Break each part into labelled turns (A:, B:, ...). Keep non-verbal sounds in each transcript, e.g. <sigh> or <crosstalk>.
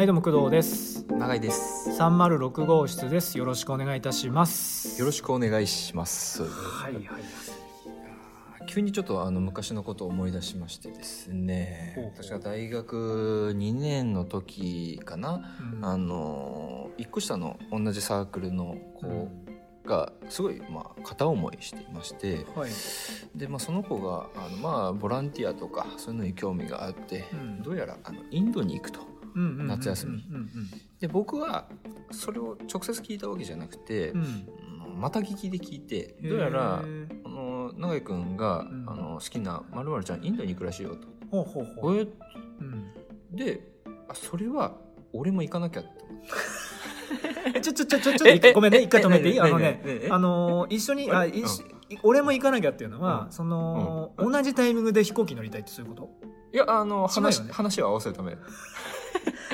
A: はいどうも工藤です。
B: 長井です。
A: 306号室です。よろしくお願いいたします。
B: よろしくお願いします。
A: はいはい。
B: 急にちょっとあの昔のことを思い出しましてですね。私が大学2年の時かな、
A: うん。
B: あの一個下の同じサークルの子がすごいまあ片思いしていまして。
A: はい。
B: で、まあ、その子があのまあボランティアとかそういうのに興味があって、
A: うん。
B: どうやらあのインドに行くと夏休み。
A: うん
B: で僕はそれを直接聞いたわけじゃなくて、
A: うん。
B: また聞きで聞いてどうやらあの永井君が、
A: うん。
B: あの好きなまるちゃんインドに行くらしいよと。
A: ほうほうほう。
B: え？
A: うん。
B: であそれは俺も行かなきゃって思って
A: え <laughs> ちょちょちょちょちょ
B: ええ
A: ごめんね。
B: え
A: 一回止めていい？
B: え
A: あのねあのー一緒にあ一緒俺も行かなきゃっていうのは
B: うん
A: その同じタイミングで飛行機乗りたいってそういうこと
B: いやあの話,、話を合わせるため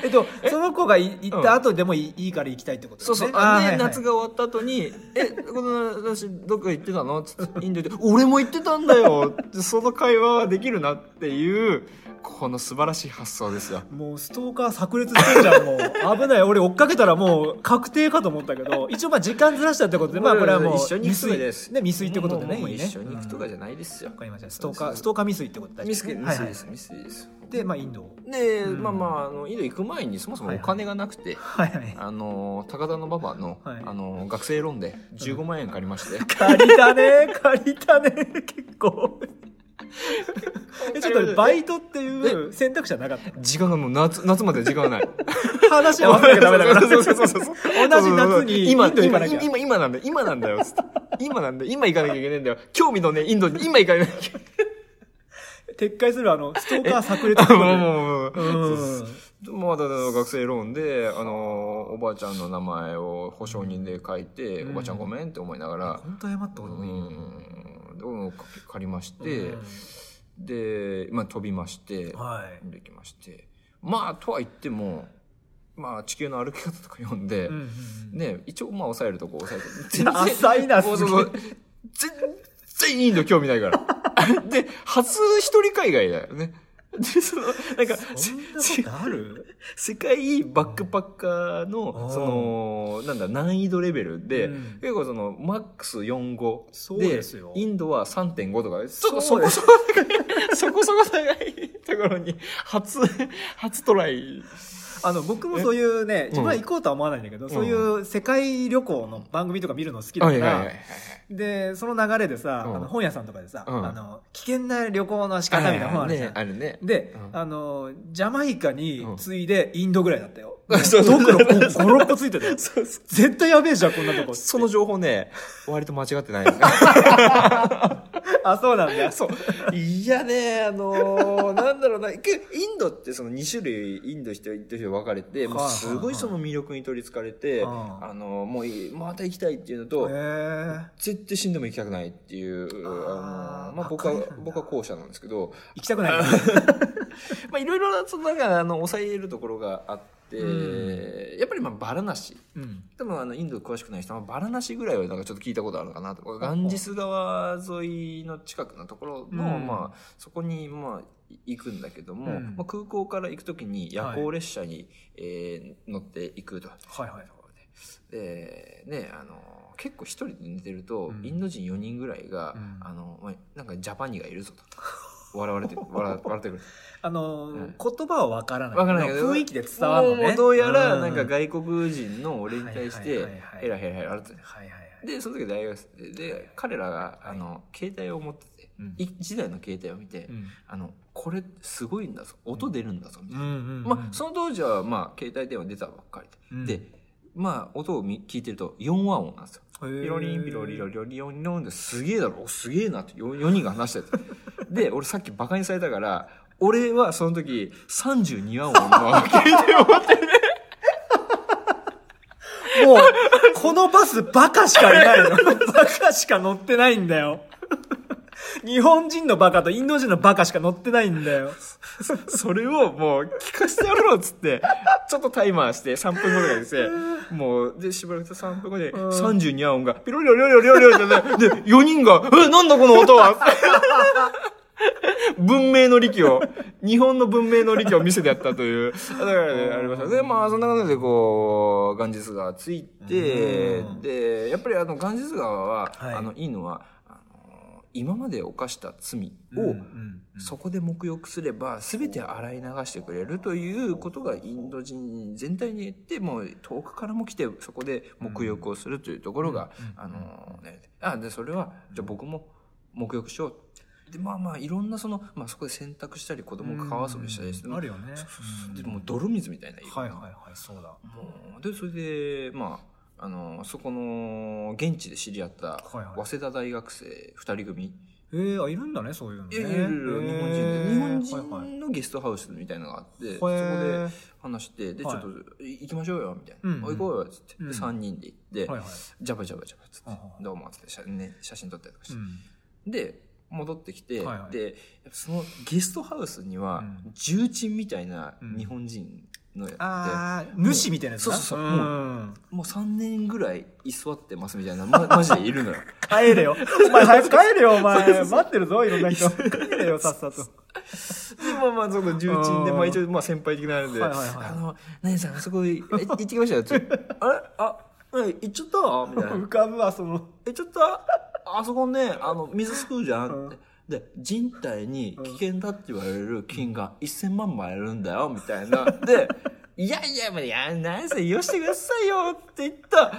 A: えっとその子がい行った後でもいいから行きたいってこと
B: そうそう、
A: あ
B: あね
A: ーはいはい
B: 夏が終わった後に「えこの私どっか行ってたの?」つってインド行って「俺も行ってたんだよ」その会話はできるなっていうこの素晴らしい発想ですよ
A: もうストーカー炸裂してるじゃん、もう。危ない。俺追っかけたらもう確定かと思ったけど、一応まあ時間ずらしたってことで、まあこれはもう
B: 一緒に行く。です
A: ね、未遂ってことでね。
B: 一緒に行くとかじゃないですよ、
A: わかりました。ストーカー、ストーカー未遂ってことで大
B: ミ
A: 丈夫ですね
B: スミスです、ミスです
A: で、まあインド。
B: で、
A: うん。
B: まあまああのインド行く前にそもそもお金がなくて、
A: はいはい。
B: あの高田の馬場の,、
A: はい。
B: あの学生ローンで15万円借りまして、<laughs>
A: 借りたね、借りたね、結構。え、ちょっとバイトっていう選択肢はなかったの？
B: 時間がもう夏夏まで時間がない。
A: 話合わせなきゃダメだから。<laughs>
B: そうそうそうそう
A: 同じ夏に
B: 今
A: ド行かなきゃ。
B: 今今なんだよ今なんだよ今なんだよ今行かなきゃいけないんだよ。興味のねインドに今行かなきゃ。いけない
A: 撤回するあの、ストーカー炸裂ってことで
B: もう。まだ学生ローンで、あの、おばあちゃんの名前を保証人で書いて、
A: うん
B: おばあちゃんごめんって思いながら、
A: 本当謝った
B: う
A: こともいい。
B: ん、借りまして、
A: うん
B: で、まあ飛びまして、
A: はい。
B: できまして。まあ、とは言っても、まあ、地球の歩き方とか読んで、
A: うんうんうん
B: ね、一応、まあ、抑えるとこ抑えて。<laughs>
A: 浅いなすげえ
B: そう全然インド興味ないから。<laughs> で、初一人海外だよね。<laughs> で、その、なんか、
A: そんなある？<laughs>
B: 世界バックパッカーの、その、なんだ、難易度レベルで、
A: うん。
B: 結構その、マックス4、5
A: そうですよ。
B: インドは3.5とか。で、ちょっと
A: そ
B: こそこ高い、そこそこ高いところに、初、初トライ。
A: あの、僕もそういうね、
B: ん
A: 自分は行こうとは思わないんだけど、そういう世界旅行の番組とか見るの好きだから。で、その流れでさ、
B: うん
A: あの本屋さんとかでさ、
B: うん
A: あの、危険な旅行の仕方みたいな本あるじゃ
B: ね
A: ん。
B: あるね。
A: で、
B: うん
A: あの、ジャマイカに
B: うん
A: 次いでインドぐらいだったよ。
B: そう
A: ドクロ5、6個ついてたよ。<laughs>
B: そうそう
A: 絶対やべえじゃん、こんなとこ。
B: その情報ね、割と間違ってない。<laughs>
A: あ、そうなんだ。
B: そう。いやね、あのーなんだろうな、けインドってその2種類、インド人、インド人分かれて、もうすごいその魅力に取り憑かれて、
A: はあ
B: あのーもうまた行きたいっていうのと。絶対死んでも行きたくないっていう、あのーまあ僕は僕は後者なんですけど、
A: 行きたくない。<laughs>
B: まあいろいろな、そのなんか、あの、抑えるところがあって、
A: う
B: やっぱりまあバラナシ。
A: うん。
B: 多分あのインド詳しくない人はバラナシぐらいはなんかちょっと聞いたことあるのかなとガンジス川沿いの近くのところの、
A: うん。
B: まあそこにまあ行くんだけども、
A: うん。
B: まあ、空港から行くときに夜行列車に、えー乗っていくと。
A: はいはい。
B: でねあの結構一人で寝てると、
A: うん。
B: インド人4人ぐらいが、
A: うん。
B: あのまあなんかジャパニーがいるぞと笑われて <laughs> 笑笑ってくる。
A: あのー
B: うん
A: 言葉はわからない
B: わからないけど
A: 雰囲気で伝わるのね。
B: もうどうやら
A: う
B: なんか外国人の俺に対してヘラヘラヘラ笑ってた
A: はいはいはい。
B: でその時大学生でで彼らがあの携帯を持ってて、
A: うん。
B: 一台の携帯を見て、
A: うん。
B: あのこれすごいんだぞ。音出るんだぞみたいな、まあその当時はまあ携帯電話出たばっかりで、
A: うん。
B: でまあ音をみ聞いてると4和音なんですよ。ピロリンピロリロリロリロリロンですげえだろ。おすげえなって 4, 人が話してて。で俺さっきバカにされたから俺はその時32和音の携帯を持ってね
A: もうこのバスバカしかいないの。バカしか乗ってないんだよ日本人のバカとインド人のバカしか乗ってないんだよ <laughs>
B: それをもう聞かせてやろうっつって、ちょっとタイマーして3分後ぐらいですね、もう、で、しばらくと3分後で32音が、ピロリロリロリロリロリってね、で、4人が、え、なんだこの音は文明の利器を、日本の文明の利器を見せてやったという。だからね、ありました。で、まあ、そんな感じで、こう、ガンジス川ついて
A: うん、
B: で、やっぱりあの、ガンジス川は、
A: はい
B: あの、いいのは、今まで犯した罪を、
A: うんうん
B: そこで沐浴すれば全て洗い流してくれるということがインド人全体に言ってもう遠くからも来てそこで沐浴をするというところが、あのねあでそれはじゃあ僕も沐浴しよう。でまあまあいろんなその、まあ、そこで洗濯したり子供が川遊びしたりして、
A: あるよね。
B: でもう泥水みたいな色
A: はいはいはいそうだ。
B: もうでそれでまああのそこの現地で知り合った早稲田大学生2人組、
A: えー、あいるんだねそういうのね。
B: いやいやいや日本人で、
A: えー
B: 日本人のゲストハウスみたいなのがあって、そこ
A: へ
B: で
A: ー
B: 話してで、
A: はい。
B: ちょっと行きましょうよみたいな、お行こうよっつって、
A: うん。
B: で3人で行って、ジャバジャバジャバっつって、どうもっつって写,、ね、写真撮ったりとかして、
A: うん。
B: で戻ってきて、でそのゲストハウスには、
A: うん。
B: 重鎮みたいな日本人のやって、
A: ああ主みたいなやつな？
B: そうそうそう。
A: うん。
B: もう3年ぐらい居座ってますみたいな、ま、マジでいるのよ。
A: 帰れよ。お前早く帰れよ <laughs> お前。待ってるぞいろんな人。<laughs> 帰れよさっさと。
B: で、まあまあ、その重鎮で、
A: うん。
B: まあ一応、まあ先輩的なあれで、
A: はいはいはい
B: あの、何さん、あそこ行ってきましたよ。つって。<laughs> あれ？あ、え行っちゃった？みたいな。
A: 浮かぶわその。
B: え、ちょっと、あそこね、あの、水すくうじゃんって。で、人体に危険だって言われる菌が1000万もあるんだよ、みたいな。で、いやいや、もうやんないせよしてくださいよって言った、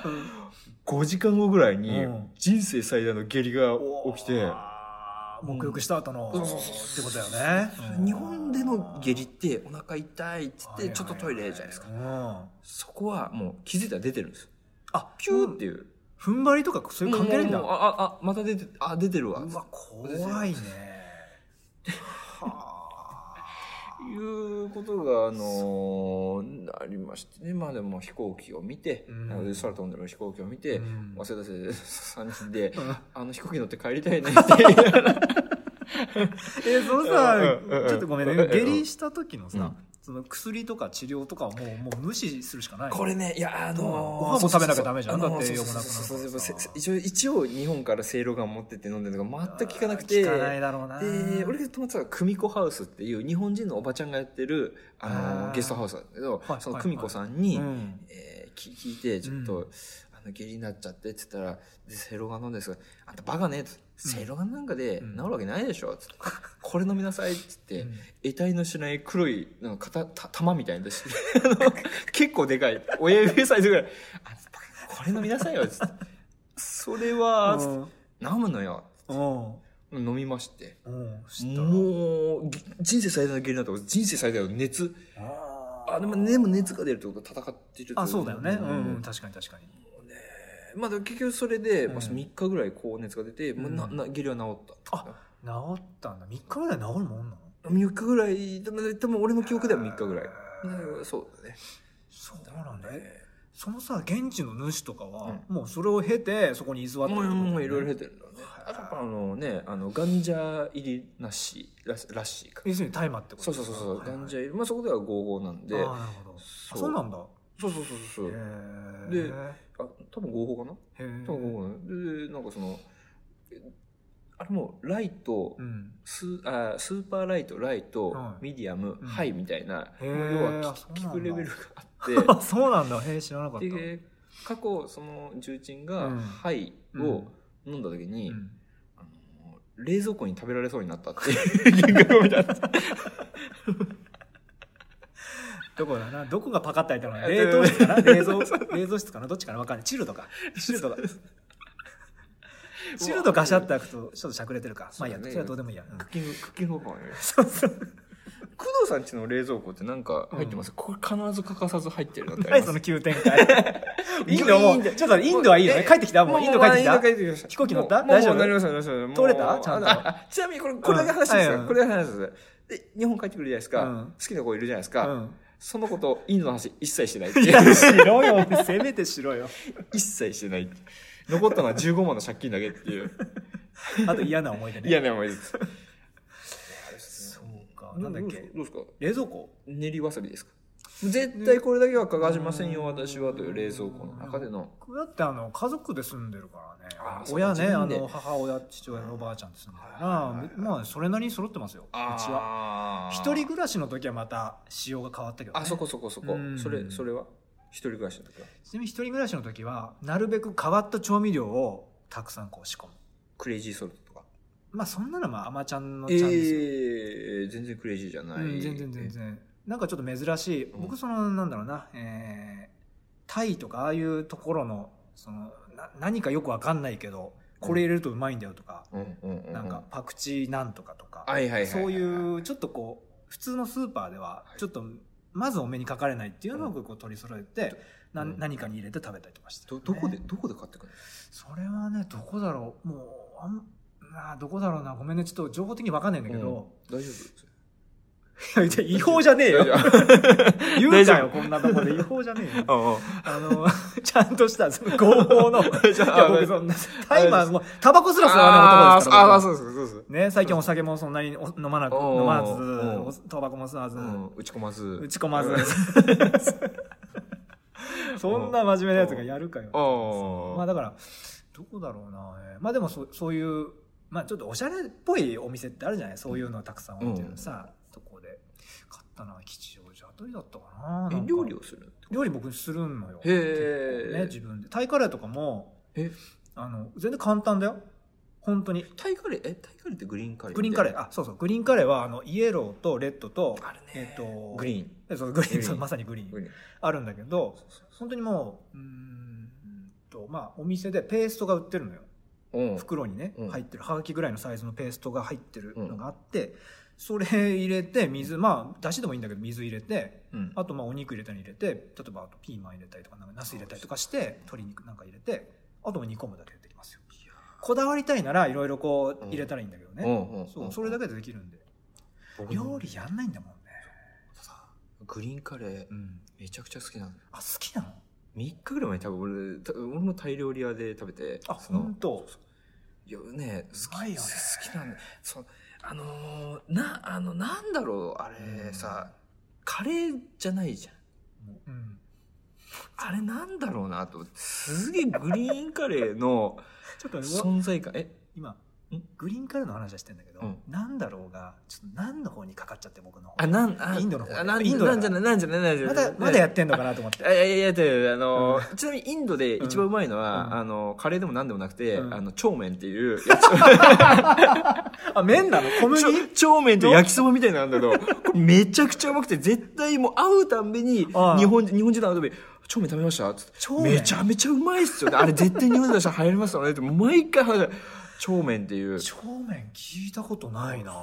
B: 5時間後ぐらいに
A: うん、
B: 人生最大の下痢が起きて、
A: 沐浴した後の
B: うん。
A: ってことだよね。
B: 日本での下痢ってお腹痛いっつって、
A: はいはいはい
B: ちょっとトイレじゃないですか。
A: うん
B: そこはもう気づいたら出てるんです。
A: あ
B: ピューっていう。
A: 踏ん張りとかそういう関係ないんだ。
B: もうもうあ、あ、あ、また出て、あ、出てるわ。
A: うわ怖いね。
B: いうことが、あのーありましてね。まあでも飛行機を見て、
A: うん。
B: 空飛んでる飛行機を見て、
A: うん。
B: 早稲田生3人で、<laughs> あの飛行機乗って帰りたいねって。言いながら
A: えそのさちょっとごめんね。下痢した時のさ
B: うん
A: その薬とか治療とかはもうもう無視するしかない。
B: これね、いや、あのー
A: ご飯も食べなきゃダメじゃん。だって栄養なく
B: 一応、一応日本からせいろがん持ってって飲んでるのが全く効かなくて。
A: 効かないだろうな。
B: で、俺が泊まってたのは、久美子ハウスっていう日本人のおばちゃんがやってる、あ
A: あー。
B: のゲストハウスなんだけど、
A: はい
B: その久美子さんに、
A: うん。
B: えー聞聞いて、ちょっと、
A: う
B: あの、下痢になっちゃってって言ったら、で、せいろがん飲んですが、あんたバカねってせいろがんなんかで
A: うん。
B: 治るわけないでしょつって、これ飲みなさいって言って、
A: うん。
B: 得体のしない黒い、なんか、た、た、玉みたいなの出して、<laughs> 結構でかい。親指サイズぐらい。これ飲みなさいよつって。それは、飲むのよ。
A: うん。
B: 飲みまして。もう、ぎ人生最大の下痢になった人生最大の熱。
A: あ
B: あ、でも、でも熱が出るってことは戦ってる
A: あそうだよね。うんうん。
B: ね
A: 確かに確かに
B: まあ、結局それで、
A: うん
B: まあ、3日ぐらい高熱が出て、もうな、
A: うん
B: な、下痢は治った。
A: あ治ったんだ。3日ぐらい治るもんなの
B: ？3日ぐらい、でも、でも俺の記憶では3日ぐらい。うんそうだね。
A: そうなんだね。そのさ現地の主とかは、
B: う
A: もうそれを経てそこに居座って
B: もう、もういろいろ
A: 経
B: 経てるんだね。やっぱあのね、あの、ガンジャ入りなし、ららしいか。
A: 要するに大麻ってこと
B: そうそうそうそう、ガンジャ入り、まあそこでは55なんで、
A: ああなるほど。
B: そう
A: なんだ
B: そうそうそうそう。
A: へ
B: で
A: え
B: あ、多分合法かな？多分合法かな？で、なんかその、えあれもう、ライト、
A: うん。
B: スあスーパーライト、ライト、
A: はい。
B: ミディアム、
A: うん。
B: ハイみたいな、要は聞くレベルがあって、
A: あ <laughs> そうなんだ。へえ知らなかった。
B: で過去その重鎮が
A: うん。
B: ハイを飲んだ時に、
A: うん。
B: あの冷蔵庫に食べられそうになったっていう幻覚を見た
A: どこだな？どこがパカッと開いたの？冷凍室かな？<laughs> 冷蔵冷蔵室かな？どっちかな？わかんない。チルドか。<laughs> チルドかチルドガシャって開くとちょっとしゃくれてるか？まあいいや。
B: そ
A: れはどうでもいいや。うん。
B: クッキングクッキング方法ね
A: そうそう。
B: 工藤さんちの冷蔵庫ってなんか入ってます、これ必ず欠かさず入ってるのってあ
A: 何その急展開？<laughs> インドもうちょっとインドはいいよね。帰ってきた？もうインド帰ってきた？飛行機乗った？大丈夫？
B: なりましたなりました
A: 通れた？ちゃんと。
B: ちなみにこれこれだけ話ですよ、これだけ話ですで日本帰ってくるじゃないですか、
A: うん。
B: 好きな子いるじゃないですか、
A: うん
B: その子とインドの話一切してないって
A: いやしろよ。せめてしろよ。
B: 一切してない。残ったのは15万の借金だけっていう。
A: あと嫌な思い出ね。
B: 嫌な思いです。
A: そうか。なんだっけ。
B: どうですか？
A: 冷蔵庫？
B: 練りわさびですか？絶対これだけは欠かしませんよ、私はという冷蔵庫の中での。
A: 僕だってあの家族で住んでるからね。
B: あー
A: 親ねあの母親父親おばあちゃんと住んでるから、まあそれなりに揃ってますようちは。一人暮らしの時はまた仕様が変わったけど、ね、
B: あ、そこそこそこ。
A: う。ん。
B: それ、それは？一人暮らしの時は？
A: ちなみに一人暮らしの時はなるべく変わった調味料をたくさんこう仕込む。
B: クレイジーソルトとか？
A: まあそんなのはまあアマちゃんの
B: え
A: ちゃんですよ、
B: ー、全然クレイジーじゃない。
A: うん、全然全然なんかちょっと珍しい
B: うん。
A: 僕そのなんだろうな、えータイとかああいうところのそのな何かよくわかんないけどこれ入れるとうまいんだよとか。なんかパクチーなんとかとか。そういうちょっとこう普通のスーパーでは
B: はい。
A: ちょっとまずお目にかかれないっていうのをこう取り揃えて、な
B: うん。
A: 何かに入れて食べたりとかして、
B: ど、どこで、どこで買ってくる
A: それはねどこだろう？もうあんあーどこだろうな。ごめんね。ちょっと情報的にわかんないんだけ
B: の
A: ど、
B: 大丈夫？<laughs>
A: 違違法じゃねえよ。<laughs> 言うかよこんなとこで。違法じゃねえよ。
B: 夫 <laughs>
A: あのちゃんとしたその合法の。いや僕そんなタイマーもうタバコすら吸わない男ですから
B: あーあそうです、そうです。
A: ね、最近お酒もそんなにお飲まなく飲まずタバコも吸わず、
B: うん、打ち込まず。
A: 打ち込まず。
B: うん
A: そんな真面目なやつがやるかよ。まあだからどこだろうなえー。まあでもそそういうまあちょっとおしゃれっぽいお店ってあるじゃないそういうのたくさん置いてるさ、ったな吉祥寺。あたりだったかななんか。
B: え料理をする
A: 料理僕するのよ。
B: へえ。
A: ね自分で。タイカレーとかも
B: え、
A: あの全然簡単だよ。本当に。
B: タイカレー、え、タイカレーってグリーンカレー
A: グリーンカレー。あそうそう。グリーンカレーはあのイエローとレッドと
B: あるね。
A: えっ、と
B: グリーン。
A: えそうグリーン。まさにグリーン。あるんだけど本当にもううーんとまあお店でペーストが売ってるのよ。
B: うん。
A: 袋にね、
B: うん。
A: 入ってる。はがきぐらいのサイズのペーストが入ってるのがあって、それ入れて水まあだしでもいいんだけど水入れて
B: うん。
A: あとまあお肉入れたり入れて例えばあとピーマン入れたりとかなんかナス入れたりとかして鶏肉なんか入れてあとも煮込むだけでできますよ。こだわりたいならいろいろこう入れたらいいんだけどね、
B: うんうん
A: そうそれだけでできるんで。
B: 僕
A: 料理やんないんだもんね、
B: さグリーンカレー
A: うん、
B: めちゃくちゃ好きなの
A: あ好きなの
B: ？3日ぐらい前に多分俺た俺もタイ料理屋で食べて
A: あ本当？
B: いやね好き
A: ね。
B: 好きなんだ。そうあのーなあのなんだろうあれさ、カレーじゃないじゃん。
A: うん。
B: あれなんだろうなと。思ってすげえグリーンカレーの <laughs>
A: ちょっとね
B: 存在感。え？
A: 今
B: ん
A: グリーンカレーの話はしてんだけど、
B: うん。
A: なんだろうがちょっと何の方にかかっちゃって僕の方
B: あなんあ
A: インドの方
B: あなん
A: インドだ
B: なんじゃないなんじゃないなんじゃ
A: ま
B: ない。
A: だまだやってんのかなと思って。
B: いやいやいやあのーちなみにインドで一番うまいのは、
A: うん。
B: あのカレーでも何でもなくて、
A: うん。
B: あの長麺っていうやつ。<laughs>
A: あ麺なの？小麦？
B: ちょ長麺と焼きそばみたいなんだけど、めちゃくちゃうまくて、絶対もう会うたんびに、日本人、日本人の会うたびに、長麺食べました？めちゃめちゃうまいっすよね。あれ絶対日本人の人流行りますよね。って、毎回話長麺っていう。
A: 長麺聞いたことないな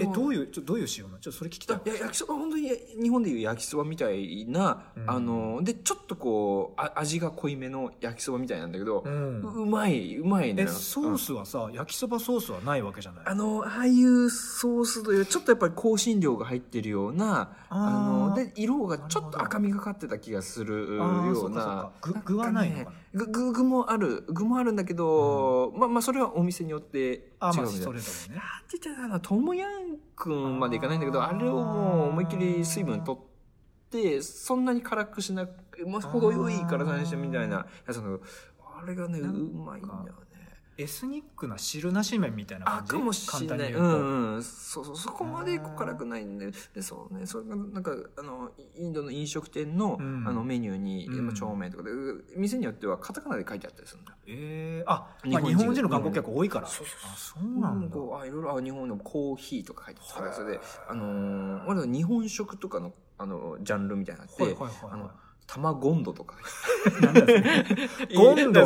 A: えどういうちょどういう仕様なの？ちょっとそれ聞きたい。
B: いや焼きそば本当に日本でいう焼きそばみたいな、
A: うん。
B: あのでちょっとこうあ味が濃いめの焼きそばみたいなんだけど、
A: う
B: うんまいうまいね
A: えソースはさ、焼きそばソースはないわけじゃない？
B: あの、ああいうソースという、ちょっとやっぱり香辛料が入ってるような、あの、で、色がちょっと赤みがかってた気がするよ
A: そう
B: な。
A: 具具はないのかな？
B: 具もある。具もあるんだけど、まあまあ、それはお店によって
A: あまあ
B: みたいな。
A: それぞれね
B: なんて言ったらトムヤンくんまでいかないんだけど、
A: あ
B: れをもう思いっきり水分取って、そんなに辛くしなく、まあ、程よい辛さにしてみたいなやつなんだけど、あれがね、うまいんだよね。
A: エスニックな汁なし麺みたいな感じ？
B: あかもしれない。うんうん。そうそう、そこまで辛くないんで、で、そうね、それが、なんか、あの、インドの飲食店の、
A: うん。
B: あの、メニューに、
A: うん。
B: まあ長麺とかで、う店によってはカタカナで書いてあったりするんだ。よ。
A: えー、あ、まあ、
B: 日本人。
A: 日本人の観光客多いから。
B: そうそう
A: あそうなんだ、
B: こう、あ、いろいろ、あ、日本のコーヒーとか書いてあったりそれで。あのー、日本食とかの、あの、ジャンルみたいなのって、
A: はいはいはいはい。
B: あの、玉ゴンドとか。<laughs>
A: ゴンド？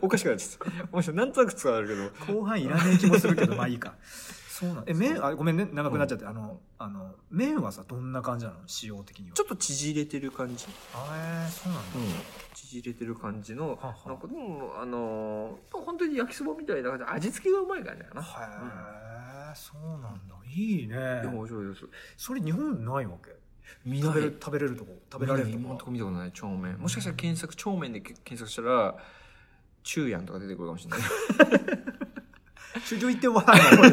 B: おかしくなっちゃった。もしなんとなく伝わるけど、
A: 後半いらねえ気もするけどまあいいか。そうなんえ麺あごめんね。長くなっちゃって、あのあの麺はさどんな感じなの？仕様的には。
B: ちょっと縮れてる感じ。
A: あえー、そうなんだ、
B: 縮れてる感じの、
A: はは
B: なんかでも、あのー本当に焼きそばみたいな感じで、味付けがうまい感じだよな。
A: へえ、そうなんだ。いいね。
B: いや、面白いです。
A: それ日本ないわけ？
B: 見
A: 食べれ食べれるとこ食べられるとこ。
B: 今のとこ見たことない、長麺。もしかしたら検索、長麺でけ検索したら、中やんとか出てくるかもしれない。<laughs>
A: 中京行ってわーな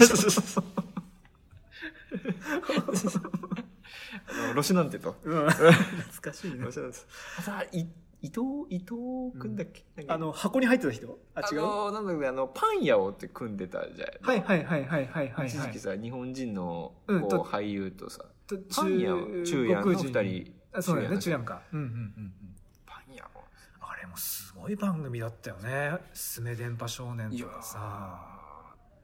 B: のロシナンテと。
A: うん。懐かしいね。
B: あとはい伊藤伊藤君だっけ、なんか。
A: あの箱に入ってた人？あ
B: あ
A: 違う？
B: のなんだろうねあのパン屋をって組んでたじゃん
A: はいはいはいはいはいはい
B: 一時期さ、日本人のこう
A: うんと
B: 俳優とさ。
A: と
B: パン屋中夜の二人。
A: あそうだよね中
B: 中
A: 夜か。うんうんうんうん。
B: パン屋を
A: あれもすごい番組だったよね「スメ電波少年」とかさ。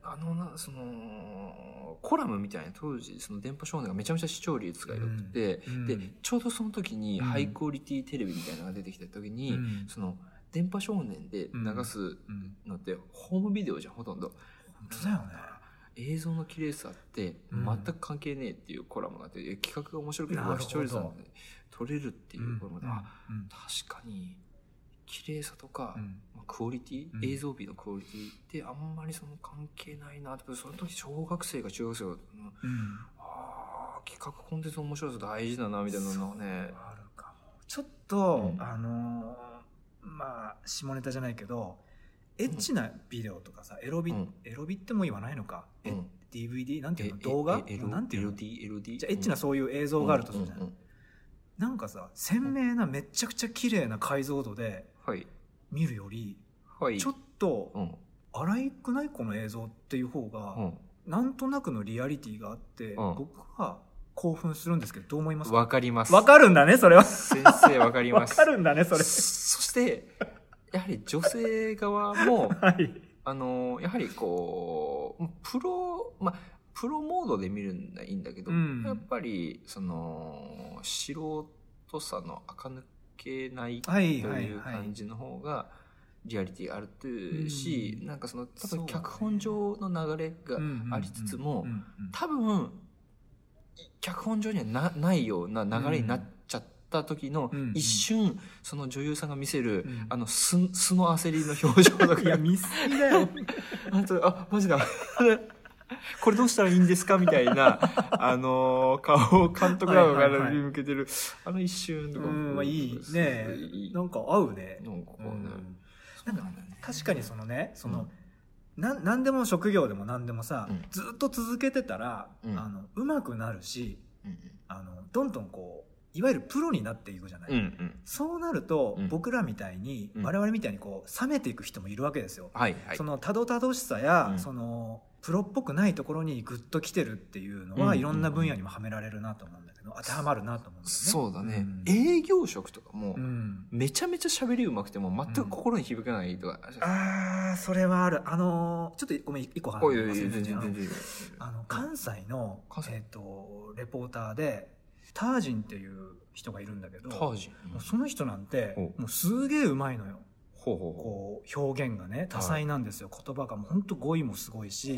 B: あのなそのコラムみたいな当時その電波少年がめちゃめちゃ視聴率が良くて、
A: うん
B: でちょうどその時に
A: うん。
B: ハイクオリティテレビみたいなのが出てきた時に、
A: うん。
B: その電波少年で流す
A: うん
B: のってホームビデオじゃんほとんど。
A: 本当だよね
B: 映像の綺麗さって
A: うん。
B: 全く関係ねえっていうコラムがあって、いや企画が面白くて
A: なるほど。
B: 視聴率なんで撮れるっていうコラムで、あ
A: うん。
B: 確かに綺麗さとか、クオリティ、
A: うん。
B: 映像美のクオリティってあんまりその関係ないなってその時小学生が中学生が、うん。
A: うん
B: ああ企画コンテンツの面白さ大事だなみたいなのをね。
A: あるかも。ちょっと、
B: うん。
A: あのーまあ下ネタじゃないけどエッチなビデオとかさエロビ、
B: うん。
A: エロビってもう言わないのか、え
B: うん。
A: DVD なんていうの？
B: え
A: 動画？なんていうの
B: ？LD
A: じゃあエッチなそういう映像があるとするじゃない、なんかさ鮮明なめっちゃくちゃ綺麗な解像度で
B: はい。
A: 見るより
B: はい。
A: ちょっと
B: うん。
A: 荒いくないこの映像っていう方が、
B: うん。
A: なんとなくのリアリティがあって、
B: うん。
A: 僕は興奮するんですけどどう思いますか？
B: わかります。
A: わかるんだねそれは。
B: 先生わかり
A: わ
B: ます。<laughs>
A: かるんだねそれ。
B: そしてやはり女性側も <laughs>
A: はい
B: あのやはりこうプロまあプロモードで見るのはいいんだけど、
A: うん。
B: やっぱりその素人さの垢抜けないと
A: はい
B: う
A: はい。
B: 感じの方がリアリティあるというし、
A: うん。
B: なんかその多分脚本上の流れがありつつも、多分脚本上にはなないような流れになっった時の
A: うん
B: 一瞬その女優さんが見せる、
A: うん。
B: あの素素の焦りの表情とか
A: いや見すぎだよ。<laughs>
B: あとあマジだ <laughs> これどうしたらいいんですかみたいな <laughs> あのー顔を監督らが向けてる、あの一瞬とか。
A: うんまあいいね。なんか合うね。
B: なんかこうね、
A: うん。
B: なんだよね。
A: 確かにそのねその、
B: うん。
A: な何でも職業でも何でもさ、
B: うん。
A: ずっと続けてたら、
B: うん。
A: あの上手くなるし
B: うん。
A: あのどんどんこういわゆるプロになっていくじゃない、
B: うんうん。
A: そうなると、
B: うん。
A: 僕らみたいに、
B: うん。
A: 我々みたいにこう冷めていく人もいるわけですよ、
B: はいはい。
A: そのたどたどしさや、
B: うん。
A: そのプロっぽくないところにグッと来てるっていうのは、
B: うん
A: いろんな分野にもはめられるなと思うんだけど当てはまるなと思うんだよね。
B: そうだね、
A: ん。
B: 営業職とかも、
A: うん。
B: めちゃめちゃ喋りうまくても全く心に響かないとか、
A: あーそれはある。あのーちょっとごめん一個話
B: おいおいおい
A: す
B: 全然全然。
A: あの関西のえー、とレポーターでタージンっていう人がいるんだけど
B: タージン？
A: もうその人なんて
B: お
A: もうすげえうまいのよ。
B: ほうほうほ
A: こう表現がね多彩なんですよ、言葉がもう本当語彙もすごいし。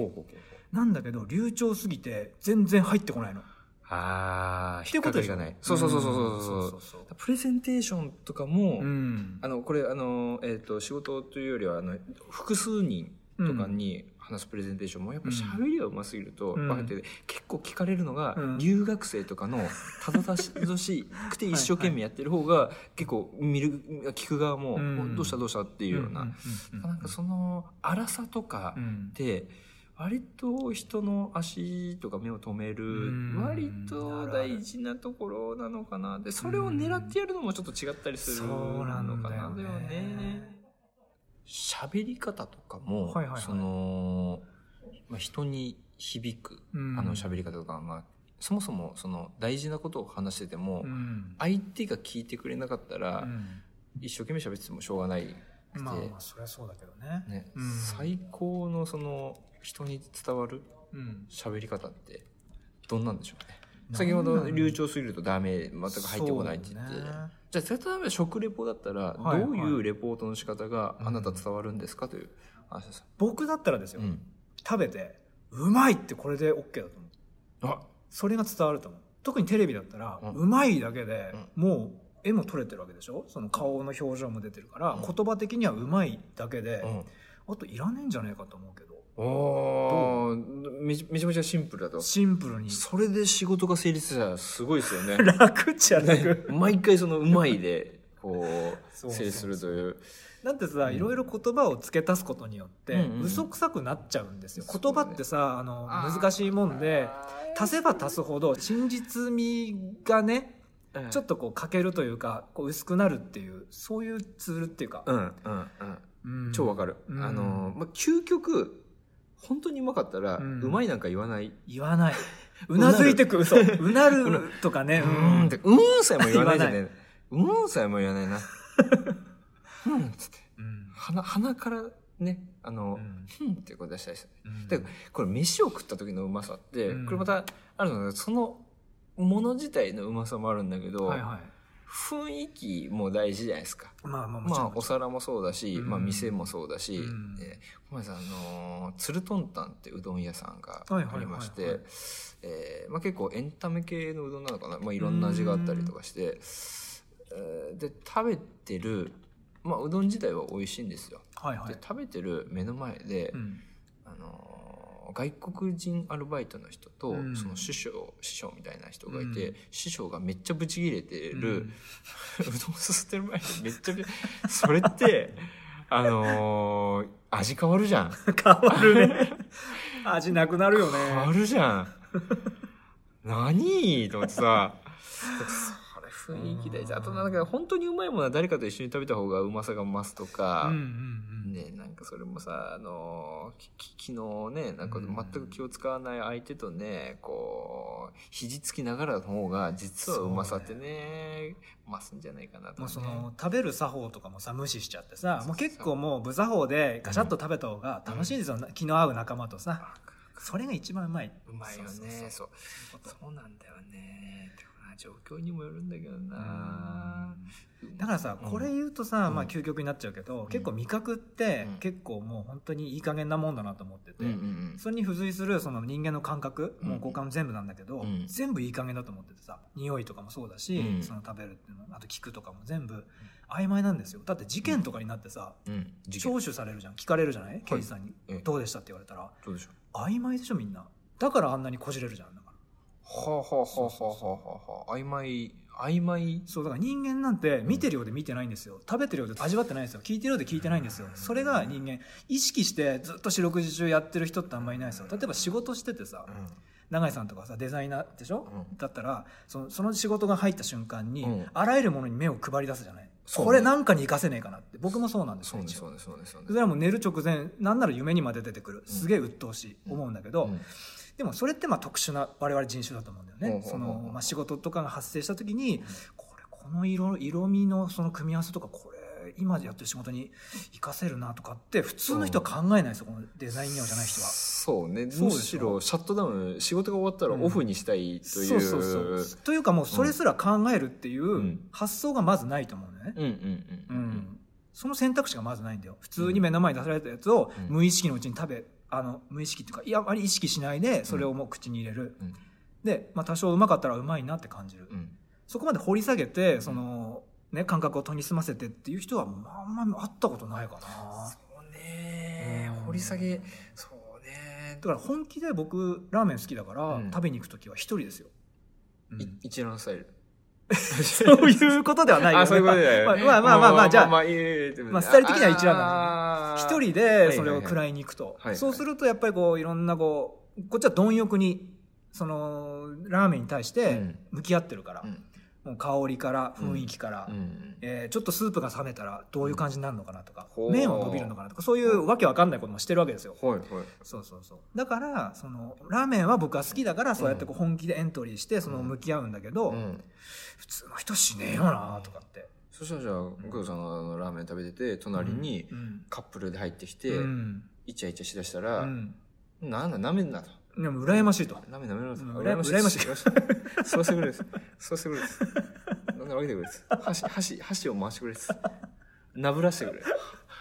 A: なんだけど流暢すぎて全然入ってこないの。
B: ああ
A: ってことでしょ？
B: がない。そうそうそうそうそう
A: そ
B: そうう
A: そう
B: プレゼンテーションとかも、
A: うん。
B: あのこれあの、えー、と仕事というよりはあの複数人とかに話すプレゼンテーションもやっぱ喋りがうますぎると、
A: うん。
B: バカって結構聞かれるのが、
A: うん。
B: 留学生とかのたどたどしくて <laughs> 一生懸命やってる方が結構見る聞く側も、
A: うん。
B: どうしたどうしたっていうような、
A: うん
B: なんかその荒さとか
A: うん。
B: って割と人の足とか目を止め
A: う
B: る
A: ん。
B: 割と大事なところなのかな。でそれを狙ってやるのもちょっと違ったりする
A: そう
B: のかな
A: だよね
B: 喋り方とかも、
A: はいはいはい。
B: その、まあ、人に響く
A: うん。
B: あの喋り方とか、まあ、そもそもその大事なことを話してても、
A: うん。
B: 相手が聞いてくれなかったら、
A: うん。
B: 一生懸命喋っててもしょうがないくて、
A: まあまあそりゃそうだけどね。
B: ね。
A: うん。
B: 最高のその人に伝わる
A: うん。
B: 喋り方ってどんなんでしょうね。先ほど流暢すぎるとダメ全く入ってこないって言って、じゃあ例えば食レポだったら
A: はい
B: どういうレポートの仕方が
A: うん
B: あなた伝わるんですかという話です、
A: 僕だったらですよ、
B: うん、
A: 食べてうまいってこれで OK だと思う。
B: あ。
A: それが伝わると思う。特にテレビだったら、
B: う
A: うんまいだけで、もう絵も撮れてるわけでしょ？その顔の表情も出てるから、
B: うん。
A: 言葉的にはうまいだけで、
B: うん。
A: あといらねえんじゃねえかと思うけど
B: おーめちめちゃめちゃシンプルだと。
A: シンプルに。
B: それで仕事が成立したらすごいですよね。<laughs>
A: 楽っちゃ楽、
B: 毎回そのうまいでこ
A: そうう
B: 制するという。
A: だってさ、
B: うん。
A: いろいろ言葉を付け足すことによって、
B: うんうん。うん
A: 嘘くさくなっちゃうんですよ。言葉ってさ、あの、難しいもんで、足せば足すほど真実味がね、
B: うん。
A: ちょっとこう欠けるというか、こう薄くなるっていう、そういうツールっていうか。
B: うんうんうん。
A: うん。
B: 超わかる、
A: うん。
B: あのまあ究極本当にうまかったら、
A: う
B: うんまいなんか言わない。
A: 言わない。<laughs> うなずいてく、嘘。<laughs> うなるとかね。
B: うーんってうーんさえも言わないじゃ
A: 言
B: ねうーんさえも言わないな。<laughs> うんっつって。
A: うん。
B: 鼻鼻からねあの
A: うん。
B: うんってこう出したりする。
A: うん。
B: でこれ飯を食った時のうまさって、
A: うん。
B: これまたあるのがそのもの自体のうまさもあるんだけど、
A: はいはい。
B: 雰囲気も大事じゃないですか。
A: まあまあ。
B: まあ、お皿もそうだし、
A: うん
B: まあ、店もそうだし、
A: うん
B: えーごめんなさい、あのー、鶴とんたんってうどん屋さんがありまして、えーまあ、結構エンタメ系のうどんなのかな、まあ、いろんな味があったりとかして、えーで、食べてる、まあ、うどん自体は美味しいんですよ。
A: はいはい
B: で。食べてる目の前で、
A: うん
B: あのー外国人アルバイトの人と、
A: うん。
B: その師匠師匠みたいな人がいて、
A: うん。
B: 師匠がめっちゃブチ切れてる、
A: うん。<laughs>
B: うどんすすってる前にめっちゃぶ <laughs> それってあのー味変わるじゃん。
A: 変わるね。味なくなるよね。
B: 変わるじゃん。何？と思ってさ雰囲気大事あとなんか本当にうまいものは誰かと一緒に食べた方がうまさが増すとか、
A: うんうんうん。
B: ねなんかそれもさあのきき昨日ねなんか
A: うん
B: 全く気を使わない相手とねこう肘つきながらの方が実はうまさってね増すんじゃないかなと、ね、
A: もうその食べる作法とかもさ無視しちゃってさもう結構もう無作法でガシャッと食べた方が楽しいですよ、気の合う仲間とさ。それが一番うまい。う
B: まいよね。そう
A: そうそう。そう
B: なんだよね状況にもよるんだけどな。
A: だからさ
B: うん。
A: これ言うとさ、
B: うん。
A: まあ究極になっちゃうけど、
B: ん。
A: 結構味覚って
B: うん。
A: 結構もう本当にいい加減なもんだなと思ってて、それに付随するその人間の感覚、
B: うん。
A: もう五感全部なんだけど、
B: うん。
A: 全部いい加減だと思っててさ匂いとかもそうだし、
B: うん。
A: その食べるっていうのあと聞くとかも全部曖昧なんですよ。だって事件とかになってさ、聴取されるじゃん。聞かれるじゃない？刑事さんに、
B: ええ。
A: どうでしたって言われたら。曖昧でしょみんな。だからあんなにこじれるじゃん
B: はあはあはあはあはあはあ曖昧曖昧
A: そうだから人間なんて見てるようで見てないんですよ食べてるようで味わってないんですよ聞いてるようで聞いてないんですよそれが人間意識してずっと四六時中やってる人ってあんまりいないですよ例えば仕事しててさ永井さんとかさデザイナーでしょ、
B: う
A: だったらそのその仕事が入った瞬間に、あらゆるものに目を配り出すじゃない、これなんかに活かせねえかなって僕もそうなんですよ
B: そうねそうねそうねそうね
A: それはもう寝る直前なんなら夢にまで出てくるすげえ鬱陶しい、思うんだけど、でもそれってまあ特殊な我々人種だと思うんだよね、そのまあ、仕事とかが発生した時に、これこの色色味のその組み合わせとかこれ今やってる仕事に活かせるなとかって普通の人は考えないですよこのデザイン業じゃない人は。
B: そうね。むしろシャットダウン仕事が終わったらオフにしたいという、
A: そうそうそうというかもうそれすら考えるってい
B: うん。
A: う発想がまずないと思うね、
B: うんうんうん
A: うんその選択肢がまずないんだよ。普通に目の前に出されたやつを
B: うん。
A: 無意識のうちに食べあの無意識っていうかいやあまり意識しないでそれをもう口に入れる、
B: うん。
A: で、まあ、多少うまかったらうまいなって感じる、
B: うん。
A: そこまで掘り下げてその、ね、感覚を研ぎ澄ませてっていう人はまああんま会ったことないかな。
B: そうね
A: うん。
B: 掘り下げ。そうね
A: だから本気で僕ラーメン好きだから、
B: うん。
A: 食べに行く時は一人ですよ、
B: 一覧スタイル <laughs>
A: そういうことではないよ、ね、
B: あそういうことだよね。
A: まあまあまあまあまあじゃあ
B: まあ
A: スタイル的には一覧
B: なん
A: 一人でそれを食らいに行くと、
B: はい
A: そうするとやっぱりこういろんなこうこっちは貪欲にそのラーメンに対して向き合ってるから、
B: うん
A: もう香りから雰囲気から、
B: うん。
A: えーちょっとスープが冷めたらどういう感じになるのかなとか、
B: ほう。
A: 麺は伸びるのかなとかそういうわけわかんないこともしてるわけですよ。
B: はいはい。
A: そうそうそう。だからそのラーメンは僕は好きだからそうやってこう本気でエントリーしてその向き合うんだけど、
B: うん。
A: 普通の人しねえよなとかって、
B: そしたらじゃあ工藤さんのラーメン食べてて隣に
A: うん。
B: カップルで入ってきて、
A: うん。
B: イチャイチャしだした
A: う
B: ら、
A: ん。
B: なんだ、舐めんなと。
A: でも羨ましいと
B: 舐め舐めろと。
A: うん羨羨ましい
B: そうしてくれです。そうしてくれです。なんだ分けてくれです。箸、箸、箸を回してくれです。なぶらしてくれ。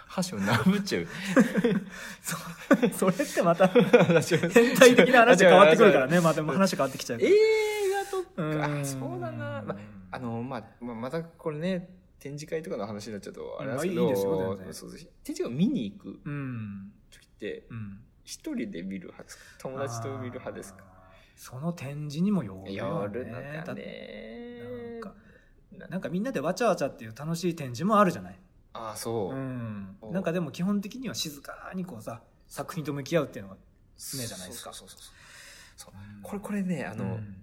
B: 箸をなぶっちゃう。<laughs>
A: それってまた
B: 変
A: 変態的な話変わってくるからねまた話変わってきちゃう
B: 映画とか、
A: うん
B: そうだな。まあの、まあ、またこれね、展示会とかの話になっちゃうと、あれなんですけど、展示会を見に行く
A: うん
B: 時って、
A: うん
B: 一人で見る派ですか？友達と見る派ですか？
A: その展示にもよるよね。
B: 夜なんか
A: だって
B: ね
A: なんかなんかみんなでわちゃわちゃっていう楽しい展示もあるじゃない？
B: ああそう。う、
A: ん。なんかでも基本的には静かにこうさ、作品と向き合うっていうのが常じゃないですか。
B: そうそうそうそうそう。これこれねあの、
A: うん。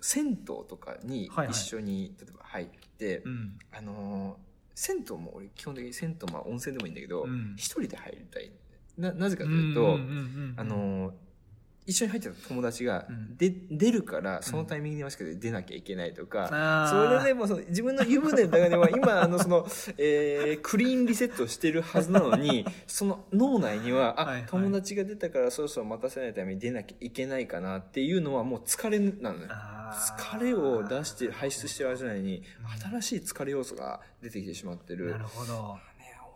B: 銭湯とかに
A: はいはい。
B: 一緒に、例えば入って、
A: うん。
B: あのー銭湯も俺基本的に銭湯まあ温泉でもいいんだけど
A: うん。
B: 一、人で入りたいななぜか
A: と
B: というと、あのー一緒に入ってた友達が、
A: うん。
B: で出るからそのタイミングに合わせて出なきゃいけないとか、それでもうその自分の湯船の中では <laughs> 今あのその、えークリーンリセットしてるはずなのに <laughs> その脳内にはあ、
A: はいはい。
B: 友達が出たからそろそろ待たせないために出なきゃいけないかなっていうのはもう疲れなのよ。疲れを出して排出してる間に新しい疲れ要素が出てきてしまってる、
A: なるほど。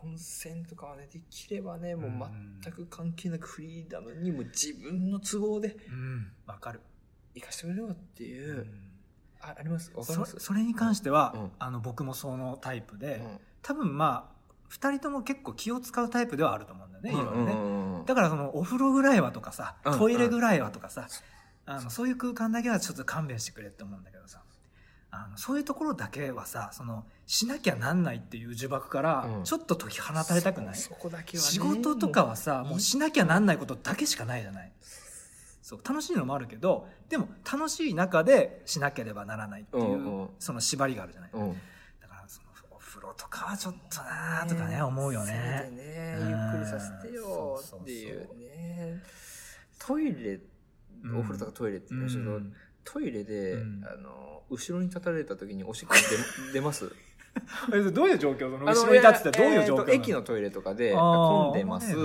B: ね、温泉とかはねできればねも
A: う
B: 全く関係なくフリーダムにもう自分の都合で
A: うん。わかる。
B: 生かしてくれよっていう、
A: うん。
B: ああります？わかります？
A: そそれに関しては、
B: うん。
A: あの僕もそのタイプで、
B: うん。
A: 多分まあ2人とも結構気を使うタイプではあると思うんだよね、いろいろね、だからそのお風呂ぐらいはとかさ
B: うん。
A: トイレぐらいはとかさ、あのそういう空間だけはちょっと勘弁してくれって思うんだけどさあのそういうところだけはさそのしなきゃなんないっていう呪縛から
B: うん。
A: ちょっと解き放たれたくない、
B: そそこだけはね。
A: 仕事とかはさ
B: もう
A: しなきゃなんないことだけしかないじゃない。そう楽しいのもあるけどでも楽しい中でしなければならないっていう、
B: うんうん。
A: その縛りがあるじゃない、
B: うん。
A: だからそのお風呂とかはちょっとなーとかね思うよ
B: せ
A: ね
B: めてね。
A: うん
B: ゆっくりさせてよっていうね。トイレ
A: うん。
B: お風呂とかトイレって言いましたけど、
A: うん
B: トイレで、
A: うん。
B: あの後ろに立たれた時におしっこ出出ます？<laughs>
A: えどういう状況？その後ろに立ってたらどういう状況
B: えーと駅のトイレとかで混んでます。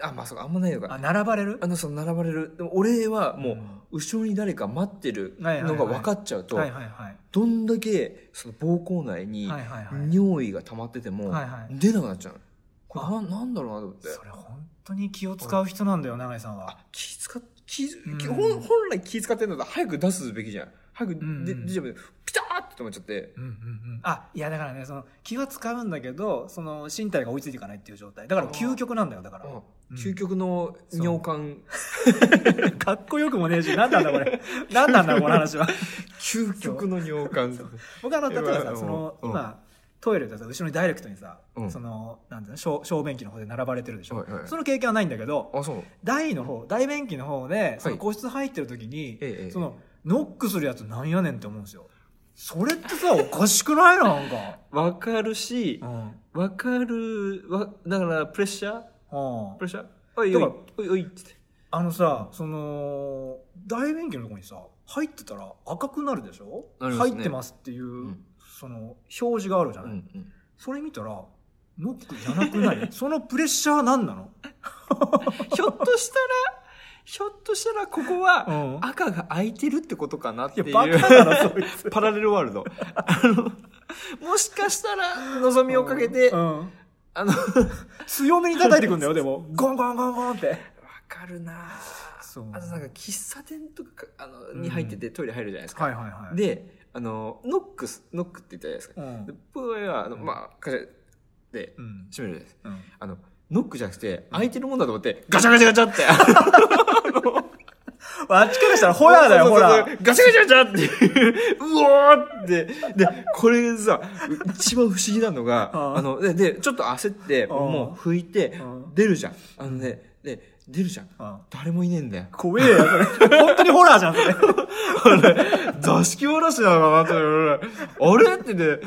B: あまあそうかあんまないの
A: あ
B: か
A: 並ばれる？
B: あのその並ばれる。でも俺はもう後ろに誰か待ってるのが分かっちゃうと、どんだけその膀胱内に尿意が溜まってても出なくなっちゃうの。これ
A: あ。
B: ななんだろうなと思って。
A: それ本当に気を使う人なんだよ永井さんは。
B: あ気使っ気
A: うん。
B: 気本本来気使ってんだったら早く出すべきじゃん。早く出ちゃうピターって止まっちゃって。
A: うんうんうん。あいやだからねその気は使うんだけどその身体が追いついていかないっていう状態。だから究極なんだよだから。
B: 究極の尿管。<laughs>
A: かっこよくもねえし何なんだこれ。何なんだこの話は。
B: 究極の尿管。
A: 僕あの例えば
B: うん
A: さその
B: うん。
A: 今トイレでさ後ろにダイレクトにさ、
B: うん。
A: そのなんていうの小小便器の方で並ばれてるでしょ、
B: はいはい
A: その経験はないんだけど大の方大便器の方でその
B: はい
A: 個室入ってる時に、
B: ええ
A: そのノックするやつなんやねんって思うんですよ。それってさおかしくない？なんか。<laughs>
B: わかるし
A: うん。
B: わかるわだからプレッシャー？
A: うん。
B: プレッシャー？おいおいおいおいって。
A: あのさその大便器のとこにさ入ってたら赤くなるでしょ？
B: ね。
A: 入ってますっていう、
B: ん
A: その表示があるじゃない、
B: うんうん。
A: それ見たらノックじゃなくない？<laughs> そのプレッシャー何なの？<laughs>
B: ひょっとしたらひょっとしたらここは
A: うん。
B: 赤が空いてるってことかなっていう。
A: いやバカだろそいつ。<laughs>
B: パラレルワールド。あのもしかしたら望みをかけて、
A: うん。
B: あの
A: 強めに叩いてくんだよでも。ゴンゴンゴンゴンって。
B: わかるな。あとなんか喫茶店とかあの
A: うん
B: に入っててトイレ入るじゃないですか、
A: はいはいはい。
B: であのノックスノックって言ったじゃないですか、
A: うん。
B: で僕はあの、まあ会社で
A: うん。
B: 閉めるじゃないですか。
A: うん。
B: あのノックじゃなくて空いてるもんだと思ってガチャガチャガチャって。<laughs>
A: あっちからしたらホラーだよホラー。
B: ガチャガチャガチャっていう、<laughs> うおーって。で、これさ、一番不思議なのが、
A: うん。
B: あの、で、でちょっと焦って、
A: ん。
B: もう拭いて
A: うん、
B: 出るじゃん。あのね、で、出るじゃん。
A: うん。
B: 誰もいねえんだよ。
A: 怖えよそれ。本当にホラーじゃんそれ。<laughs>
B: 座敷わらしなのかなって俺、あれってね、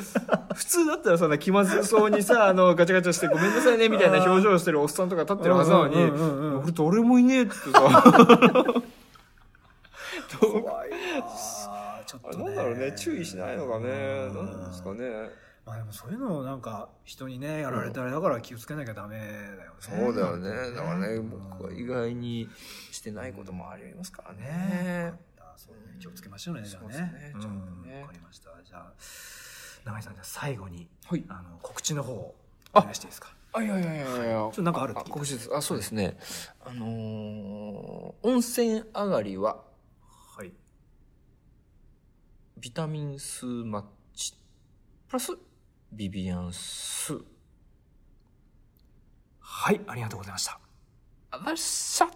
B: 普通だったらそんな気まずそうにさ、あの、ガチャガチャしてごめんなさいね、みたいな表情してるおっさんとか立ってるはずなのに、俺誰もいねえってさ、
A: 怖いわちょっとね。
B: なんだろうね、注意しないのかね、なんですかね。
A: まあでもそういうのをなんか人にねやられたらだから気をつけなきゃダメだよね
B: そうだよね。だからね、
A: うん
B: 僕は意外にしてないこともありますからね
A: ね。そうね気をつけましょうねじゃあ
B: ね
A: ね
B: ちょっとね
A: かりましたじゃあ永井さんじゃあ最後に
B: はい。
A: あの告知の方をお願いしていいですか？
B: あ、いやいやいやいや。ちょ
A: っとなんかあるって
B: 告知です。あ、そうですね。あのー、温泉上がりは、
A: はい
B: ビタミン数マッチ、プラス、ビビアンス。
A: はいありがとうございました
B: あ、まっしゃ